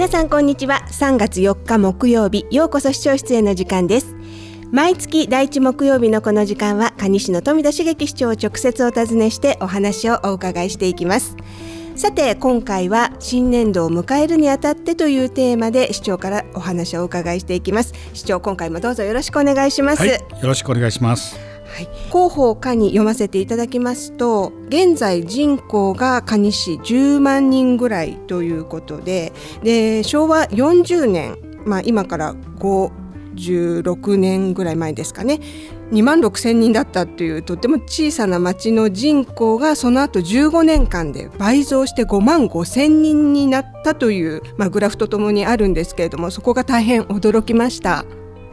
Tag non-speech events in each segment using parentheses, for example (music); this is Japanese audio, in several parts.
皆さんこんにちは。3月4日木曜日ようこそ視聴室への時間です。毎月第一木曜日のこの時間は蟹市の富田茂樹市長を直接お尋ねしてお話をお伺いしていきます。さて今回は新年度を迎えるにあたってというテーマで市長からお話をお伺いしていきます。市長今回もどうぞよろしくお願いします、はい、よろしくお願いします。はい、広報課に読ませていただきますと現在人口が蟹市10万人ぐらいということでで昭和40年、まあ、今から56年ぐらい前ですかね2万6千人だったというとても小さな町の人口がその後15年間で倍増して5万5千人になったという、まあ、グラフとともにあるんですけれどもそこが大変驚きました。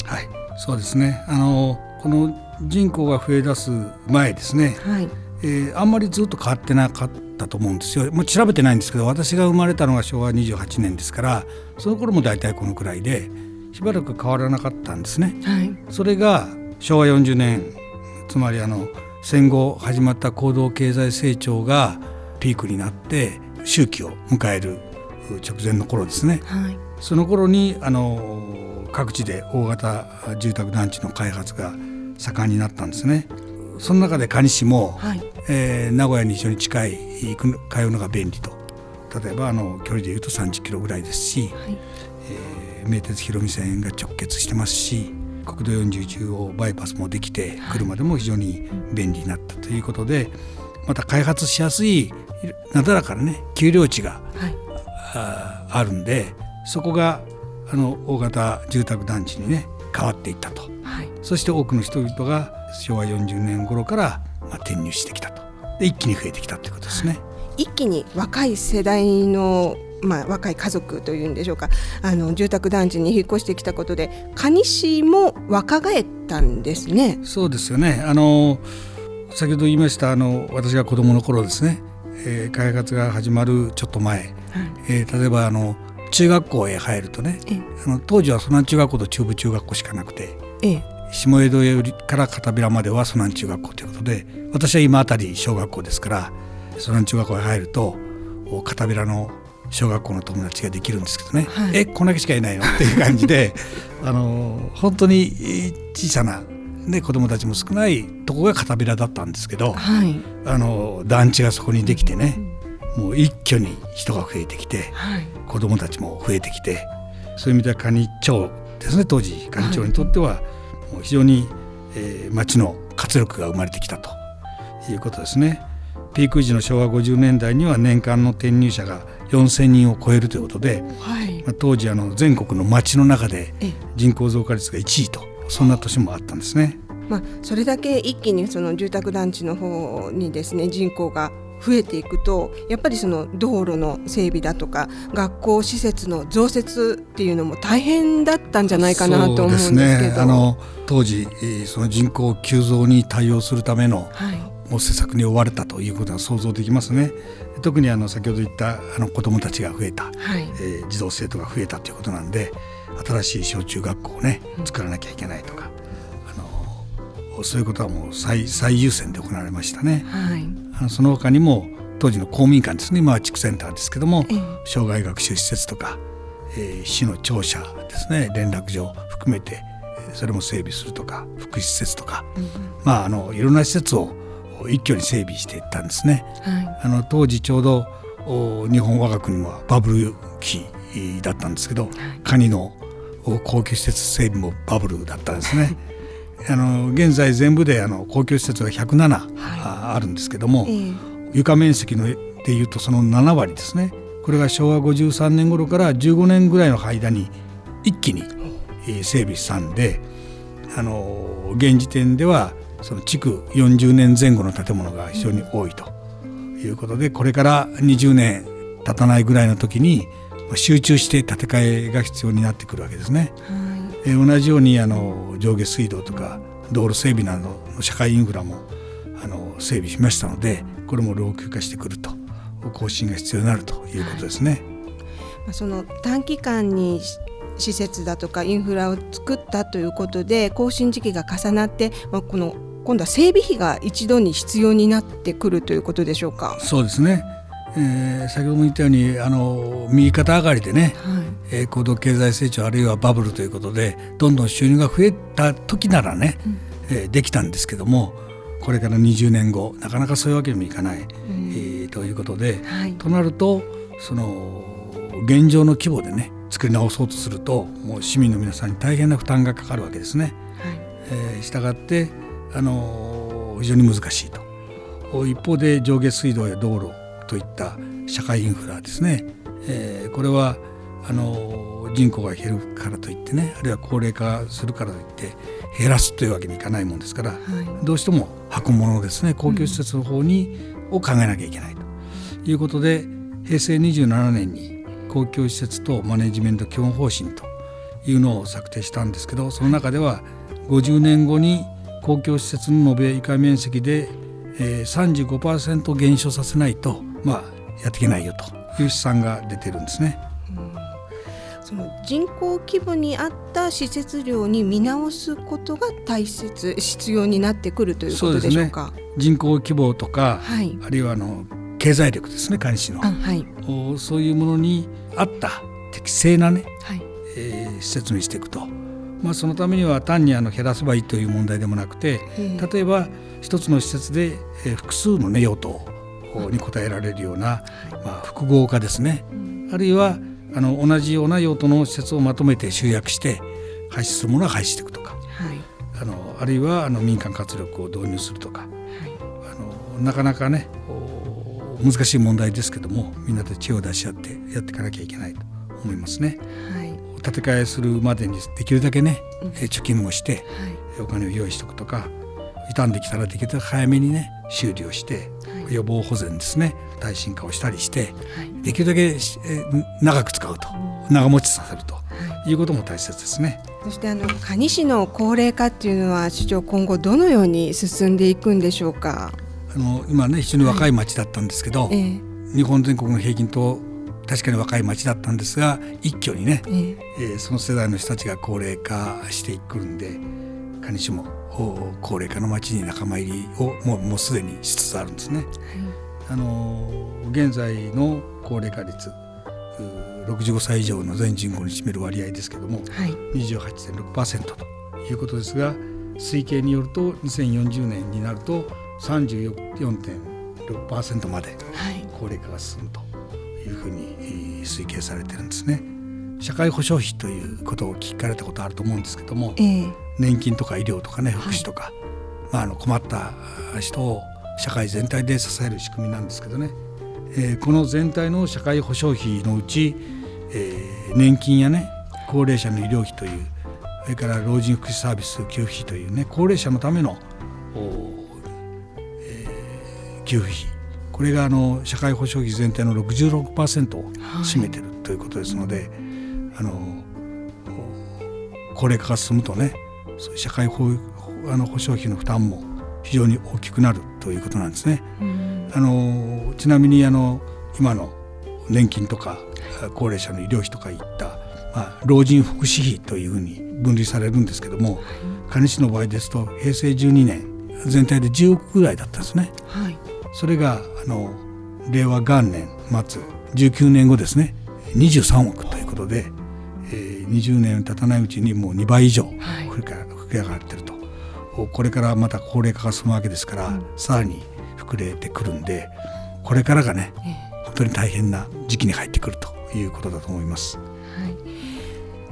はい。そうですね。あのこの人口が増え出す前ですね、はい。えー、あんまりずっと変わってなかったと思うんですよ。もう調べてないんですけど私が生まれたのが昭和28年ですからその頃も大体このくらいでしばらく変わらなかったんですね。はい、それが昭和40年つまりあの戦後始まった行動経済成長がピークになって周期を迎える直前の頃ですね、はい、その頃にあの各地で大型住宅団地の開発が盛んになったんですね。その中で蟹市も、はい、えー、名古屋に非常に近い通うのが便利と。例えばあの距離でいうと30キロぐらいですし、はい、えー、名鉄広見線が直結してますし国道41号バイパスもできて車でも非常に便利になったということで、また開発しやすいなだらかなね丘陵地が、はい、ああるんでそこがあの大型住宅団地にね変わっていったと、はい、そして多くの人々が昭和40年頃から、まあ、転入してきたと。で一気に増えてきたということですね。一気に若い世代のまあ、若い家族というんでしょうか。あの住宅団地に引っ越してきたことで蟹市も若返ったんですね。そうですよね。あの先ほど言いましたあの私が子どもの頃ですね、えー、開発が始まるちょっと前、はい、えー、例えばあの中学校へ入るとねあの当時は蘇南中学校と中部中学校しかなくて、下江戸よりから片平までは蘇南中学校ということで私は今あたり小学校ですから蘇南中学校へ入ると片平の小学校の友達ができるんですけどね、はい、えこんだけしかいないの？(laughs) っていう感じであの本当に小さな、ね、子供たちも少ないとこが片平だったんですけど、はい、あの団地がそこにできてね、もう一挙に人が増えてきて、はい、子供たちも増えてきてそういう意味では蟹町ですね当時。蟹町にとってはもう非常に、えー、町の活力が生まれてきたということですね。ピーク時の昭和50年代には年間の転入者が4,000人を超えるということで、はい、まあ、当時あの全国の町の中で人口増加率が1位とそんな年もあったんですね。まあ、それだけ一気にその住宅団地の方にですね人口が増えていくとやっぱりその道路の整備だとか学校施設の増設っていうのも大変だったんじゃないかなと思うんですけど、ね、あの当時その人口急増に対応するための、はい。もう施策に追われたということが想像できますね。特にあの先ほど言ったあの子どもたちが増えた、はい、えー、児童生徒が増えたということなんで新しい小中学校をね作らなきゃいけないとか、そういうことはもう最最優先で行われましたね。はい、あのその他にも当時の公民館ですね。今は地区センターですけども、障害学習施設とか、えー、市の庁舎ですね。連絡所含めてそれも整備するとか福祉施設とか、うん、まああのいろんな施設を一挙に整備していったんですね。はい、あの当時ちょうど日本我が国はバブル期だったんですけど、はい、カニの高級施設整備もバブルだったんですね。(laughs) あの現在全部であの公共施設が107、はい、あるんですけども、えー、床面積のでいうとその7割ですね。これが昭和53年頃から15年ぐらいの間に一気に整備したんであの現時点ではその築40年前後の建物が非常に多いということでこれから20年経たないぐらいの時に集中して建て替えが必要になってくるわけですね。え同じようにあの上下水道とか道路整備などの社会インフラもあの整備しましたのでこれも老朽化してくると更新が必要になるということですね。はい、その短期間に施設だとかインフラを作ったということで更新時期が重なって、まあ、この今度は整備費が一度に必要になってくるということでしょうか？そうですねえー、先ほども言ったようにあの右肩上がりでね、はい、えー、高度経済成長あるいはバブルということでどんどん収入が増えた時ならね、うん、えー、できたんですけどもこれから20年後なかなかそういうわけにもいかない、うん、えー、ということで、はい、となるとその現状の規模でね作り直そうとするともう市民の皆さんに大変な負担がかかるわけですね。はい、えー、したがってあの非常に難しいと。一方で上下水道や道路といった社会インフラですね、えー、これはあの人口が減るからといってねあるいは高齢化するからといって減らすというわけにいかないもんですから、はい、どうしても箱物ですね公共施設の方に、うん、を考えなきゃいけないと。いうことで平成27年に公共施設とマネジメント基本方針というのを策定したんですけどその中では50年後に公共施設の延べ以下面積で、えー、35%減少させないと、まあ、やっていけないよという試算が出てるんですね。その人口規模に合った施設量に見直すことが大切必要になってくるということでしょうか？うね、人口規模とか、はい、あるいはあの経済力ですね管理の、はい、そういうものに合った適正なね、はい。えー、施設にしていくと。まあ、そのためには単にあの減らせばいいという問題でもなくて例えば一つの施設で複数の、ね、用途に応えられるような、まあ、複合化ですね、あるいはあの同じような用途の施設をまとめて集約して廃止するものは廃止していくとか、はい、あのあるいはあの民間活力を導入するとか、はい、あのなかなかね難しい問題ですけどもみんなで知恵を出し合ってやっていかなきゃいけないと思いますね。はい。建て替えするまでにできるだけね、うん、貯金もして、はい、お金を用意しておくとか傷んできたらできるだけ早めにね修理をして、はい、予防保全ですね。耐震化をしたりして、はい、できるだけ長く使うと。長持ちさせると。い。うことも大切ですね。そしてあの蟹市の高齢化っていうのは市長今後どのように進んでいくんでしょうか？あの今ね非常に若い町だったんですけど、はい。えー、日本全国の平均と確かに若い町だったんですが一挙にね、えー、えー、その世代の人たちが高齢化していくんで蟹市も高齢化の町に仲間入りをもうもうすでにしつつあるんですね。はい、あの現在の高齢化率65歳以上の全人口に占める割合ですけども、はい、28.6%ということですが推計によると2040年になると34.6%まで高齢化が進むというふうに推計されてるんですね。社会保障費ということを聞かれたことあると思うんですけども、えー、年金とか医療とかね福祉とか、はい、まあ、あの困った人を社会全体で支える仕組みなんですけどね、えー、この全体の社会保障費のうち、えー、年金やね高齢者の医療費というそれから老人福祉サービス給付費というね高齢者のための、えー、給付費。これがあの社会保障費全体の66%を占めてるということですので、はい、あの高齢化が進むとねそういう社会保あの保障費の負担も非常に大きくなるということなんですね。あのちなみにあの今の年金とか高齢者の医療費とかいった、まあ、老人福祉費というふうに分離されるんですけども、蟹市の場合ですと平成12年全体で10億ぐらいだったんですね。はい、それがあの令和元年末19年後ですね23億ということで、えー、20年経たないうちにもう2倍以上膨れ上がってると、はい、これからまた高齢化が進むわけですから、うん、さらに膨れてくるんでこれからがね、えー、本当に大変な時期に入ってくるということだと思います。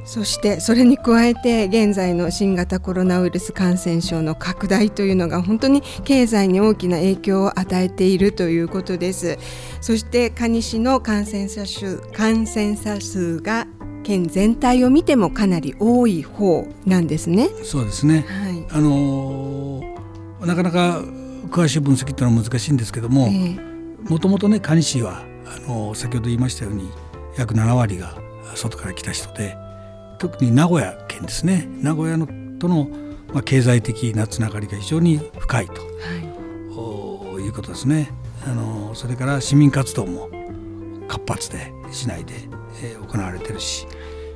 そしてそれに加えて現在の新型コロナウイルス感染症の拡大というのが本当に経済に大きな影響を与えているということです。そして蟹市の感染者数感染者数が県全体を見てもかなり多い方なんですね。そうですね、はい、あのなかなか詳しい分析っていうのは難しいんですけどももともとね蟹市はあの先ほど言いましたように約7割が外から来た人で特に名古屋県ですね。名古屋のとの、まあ、経済的なつながりが非常に深いと、はい、いうことですね。あのそれから市民活動も活発で市内で、えー、行われてるし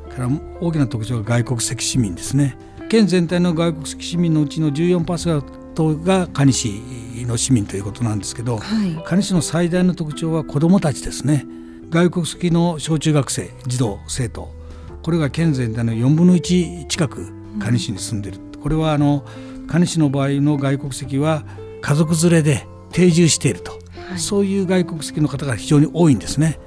から大きな特徴が外国籍市民ですね。県全体の外国籍市民のうちの14%トが蟹市の市民ということなんですけど、はい、蟹市の最大の特徴は子どもたちですね。外国籍の小中学生児童生徒。これが県全体の4分の1近く蟹市に住んでいる、うん、これはあの蟹市の場合の外国籍は家族連れで定住していると、はい、そういう外国籍の方が非常に多いんですね。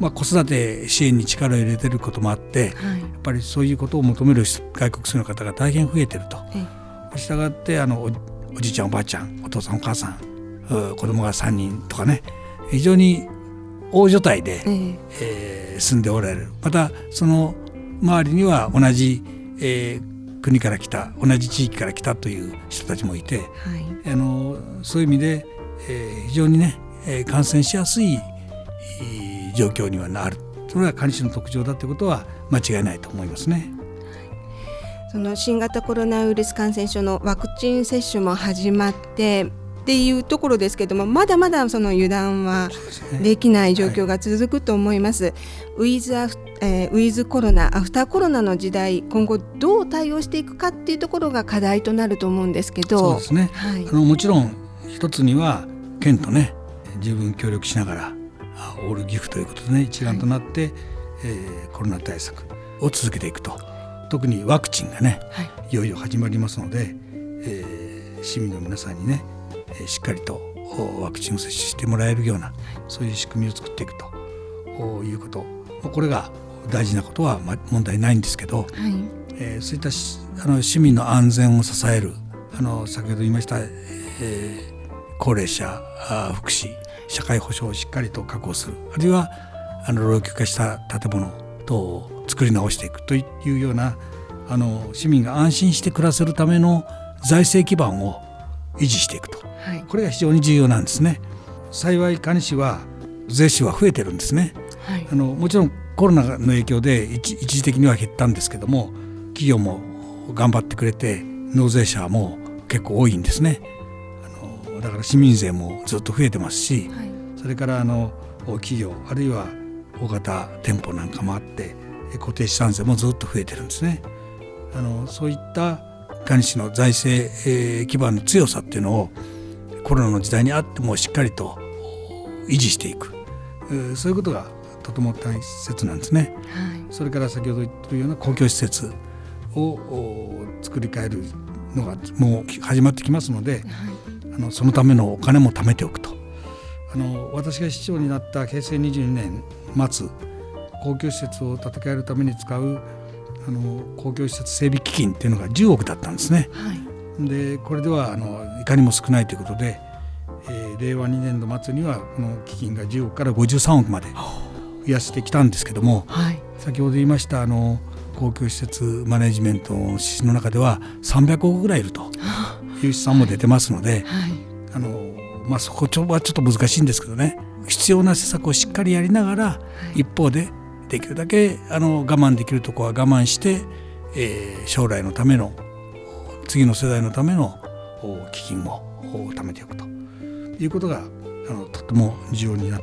まあ、子育て支援に力を入れてることもあって、はい、やっぱりそういうことを求める外国籍の方が大変増えてると。したがってあのおじいちゃんおばあちゃんお父さんお母さん子供が3人とかね非常に大所帯で、えー、えー、住んでおられる。またその周りには同じ、えー、国から来た同じ地域から来たという人たちもいて、はい、あのそういう意味で、えー、非常にね感染しやすい状況にはなる。それが蟹市の特徴だということは間違いないと思いますね。その新型コロナウイルス感染症のワクチン接種も始まってっていうところですけどもまだまだその油断はできない状況が続くと思います。すねはい、ウィズアフえー、ウィズコロナアフターコロナの時代今後どう対応していくかっていうところが課題となると思うんですけど。そうですね、はい、あのもちろん一つには県とね十分協力しながらオールギフということでね一丸となって、はい、えー、コロナ対策を続けていくと。特にワクチンがね、はい、いよいよ始まりますので、えー、市民の皆さんにね、えー、しっかりとワクチンを接種してもらえるような、そういう仕組みを作っていくということ。これが大事なことは問題ないんですけど、はい。えー、そういったあの市民の安全を支えるあの先ほど言いました、えー、高齢者福祉社会保障をしっかりと確保するあるいはあの老朽化した建物等を作り直していくというようなあの市民が安心して暮らせるための財政基盤を維持していくと、はい、これが非常に重要なんですね。幸い蟹市は税収は増えてるんですね。はい、あのもちろんコロナの影響で一時的には減ったんですけども企業も頑張ってくれて納税者も結構多いんですね。だから市民税もずっと増えてますし、はい、それからあの企業あるいは大型店舗なんかもあって固定資産税もずっと増えてるんですね。あのそういった管理市の財政、えー、基盤の強さっていうのをコロナの時代にあってもしっかりと維持していく、えー、そういうことがとても大切なんですね。はい、それから先ほど言ってるような公共施設を作り変えるのがもう始まってきますので、はい、あのそのためのお金も貯めておくと。あの私が市長になった平成22年末公共施設を建て替えるために使うあの公共施設整備基金っていうのが10億だったんですね。はい、でこれではあのいかにも少ないということで、えー、令和2年度末にはこの基金が10億から53億まで増やしてきたんですけども、はい、先ほど言いましたあの公共施設マネジメントの指針の中では300億ぐらいいるという試算も出てますので、はい、あのまあ、そこはちょっと難しいんですけどね。必要な施策をしっかりやりながら、一方でできるだけあの我慢できるところは我慢して、えー、将来のための次の世代のための基金を貯めておくと。いうことがあのとても重要になっ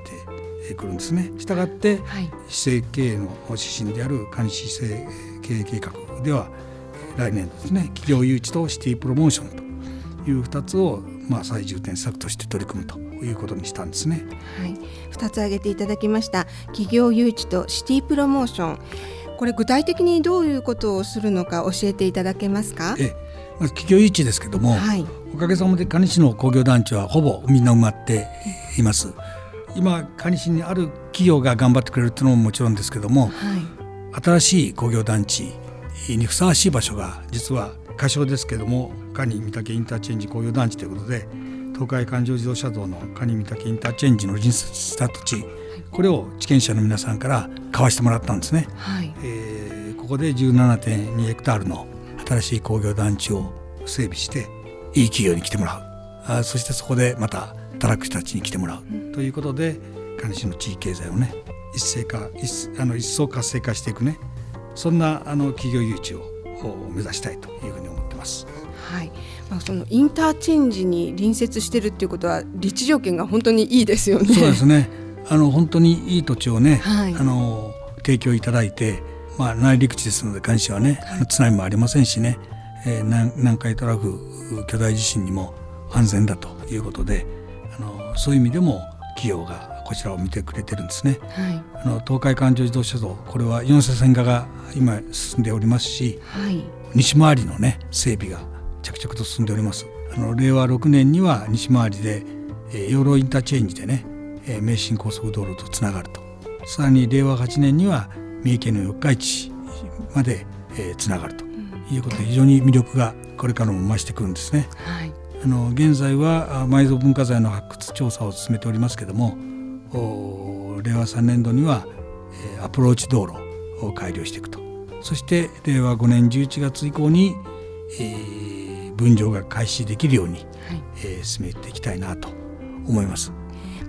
てくるんですね。したがって、はい、市政経営の指針である管理市政経営計画では来年ですね企業誘致とシティプロモーションという2つをまあ最重点策として取り組むということにしたんですね。はい、2つ挙げていただきました。企業誘致とシティプロモーション。これ具体的にどういうことをするのか教えていただけますか？えまず企業誘致ですけども、はい、おかげさまで蟹市の工業団地はほぼみんな埋まっています。今蟹市にある企業が頑張ってくれるっていうのももちろんですけども、はい、新しい工業団地にふさわしい場所が実は仮称ですけども蟹御嶽インターチェンジ工業団地ということで東海環状自動車道の蟹御嶽インターチェンジの隣接した土地これを地権者の皆さんから買わしてもらったんですね、はい、えー、ここで17.2ヘクタールの新しい工業団地を整備していい企業に来てもらう。あそしてそこでまた働く人たちに来てもらう、うん、ということで蟹市の地域経済をね一斉化一あの一層活性化していくね。そんなあの企業誘致を目指したいというふうに思ってます。はい。まあ、そのインターチェンジに隣接してるっていうことは立地条件が本当にいいですよね。そうですね。あの本当にいい土地をね、はい、あの提供いただいて、まあ、内陸地ですので関してはね、はい、津波もありませんしね、えー、南海トラフ巨大地震にも安全だということであのそういう意味でも企業がこちらを見てくれてるんですね。はい、あの東海環状自動車道これは4車線化が今進んでおりますし、はい、西回りのね整備が着々と進んでおります。あの令和6年には西回りで、えー、養老インターチェンジでね、えー、名神高速道路とつながるとさらに令和8年には三重県の四日市まで、えー、つながるということで非常に魅力がこれからも増してくるんですね。はい、あの現在は埋蔵文化財の発掘調査を進めておりますけれども令和3年度には、えー、アプローチ道路を改良していくとそして令和5年11月以降に、えー、分譲が開始できるように、はい、えー、進めていきたいなと思います。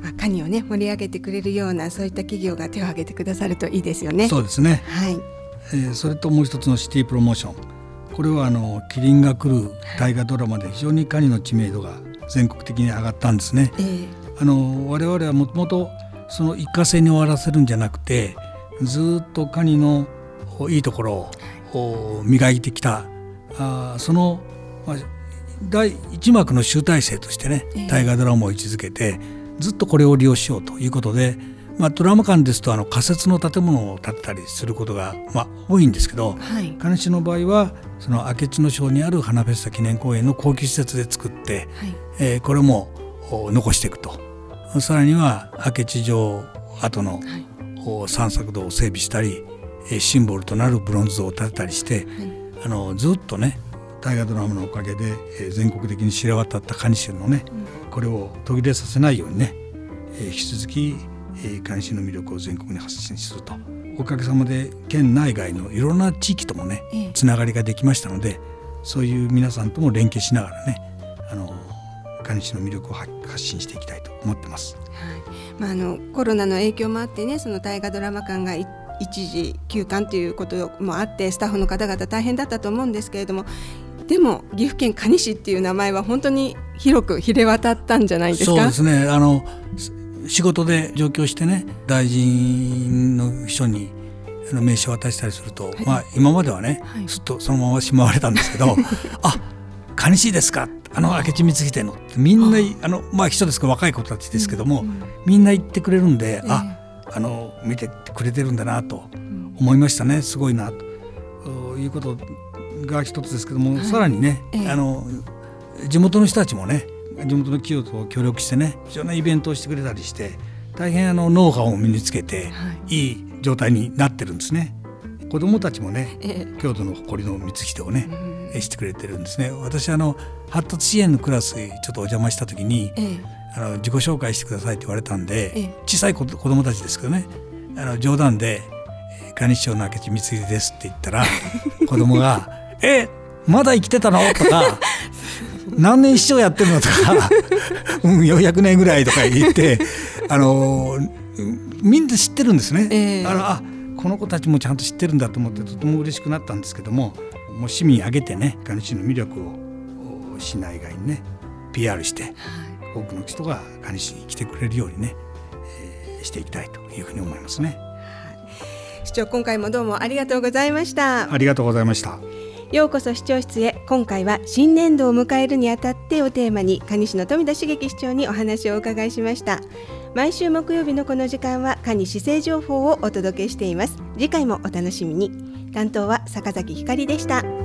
まあ、カニをね盛り上げてくれるようなそういった企業が手を挙げてくださるといいですよね。そうですね。はい。えー、それともう一つのシティプロモーション。これはあのキリンが来る大河ドラマで非常にカニの知名度が全国的に上がったんですね。えー、あの我々はもともとその一過性に終わらせるんじゃなくてずっとカニのいいところを磨いてきた。あその、まあ、第一幕の集大成としてね大河ドラマを位置づけてずっとこれを利用しようということで、まあ、ドラマ館ですとあの仮設の建物を建てたりすることが、まあ、多いんですけど、はい、金市の場合はその明智の章にある花フェスタ記念公園の高級施設で作って、はい、えー、これも残していくとさらには明智城跡の散策道を整備したりシンボルとなるブロンズ像を建てたりして、はい、あのずっとね大河ドラマのおかげで全国的に知れ渡った蟹州のね、うん、これを途切れさせないようにね引き続き蟹州の魅力を全国に発信すると。おかげさまで県内外のいろんな地域ともねつながりができましたのでそういう皆さんとも連携しながらねあの蟹市の魅力を発信していきたいと思ってます。はい。まあ、あのコロナの影響もあってねその大河ドラマ館が一時休館ということもあってスタッフの方々大変だったと思うんですけれどもでも岐阜県蟹市っていう名前は本当に広く知れ渡ったんじゃないですか？そうですね。あの仕事で上京してね大臣の秘書に名刺を渡したりすると、はい、まあ、今まではね、はい、ずっとそのまましまわれたんですけど (laughs) あ蟹市ですかあの明智光秀のみんなあのまあ秘書ですか若い子たちですけども、うんうん、みんな言ってくれるんで、えー、ああの見てくれてるんだなと思いましたね。すごいなと。いうことが一つですけども、はい、さらにね、えー、あの地元の人たちもね地元の企業と協力してね非常なイベントをしてくれたりして大変あのノウハウを身につけて、はい、いい状態になってるんですね。子どもたちもね、えー、京都の誇りの光秀をね、うん、してくれてるんですね。私あの発達支援のクラスちょっとお邪魔した時に、えー、あの自己紹介してくださいって言われたんで、えー、小さい子子どもたちですけどねあの冗談で「蟹市長の明智光秀です」って言ったら (laughs) 子供が「えまだ生きてたの?」とか「(laughs) 何年市長やってるの?」とか「(laughs) うん400年ぐらい」とか言ってあのみんな知ってるんですね。えー、あのあこの子たちもちゃんと知ってるんだと思ってとても嬉しくなったんですけどももう市民挙げてね蟹市の魅力を市内外にね PR して、はい、多くの人が蟹市に来てくれるようにね、えー、していきたいというふうに思いますね。市長今回もどうもありがとうございました。ありがとうございました。ようこそ市長室へ今回は新年度を迎えるにあたってをテーマに蟹市の富田茂樹市長にお話をお伺いしました。毎週木曜日のこの時間は蟹市政情報をお届けしています。次回もお楽しみに担当は坂崎ひかりでした。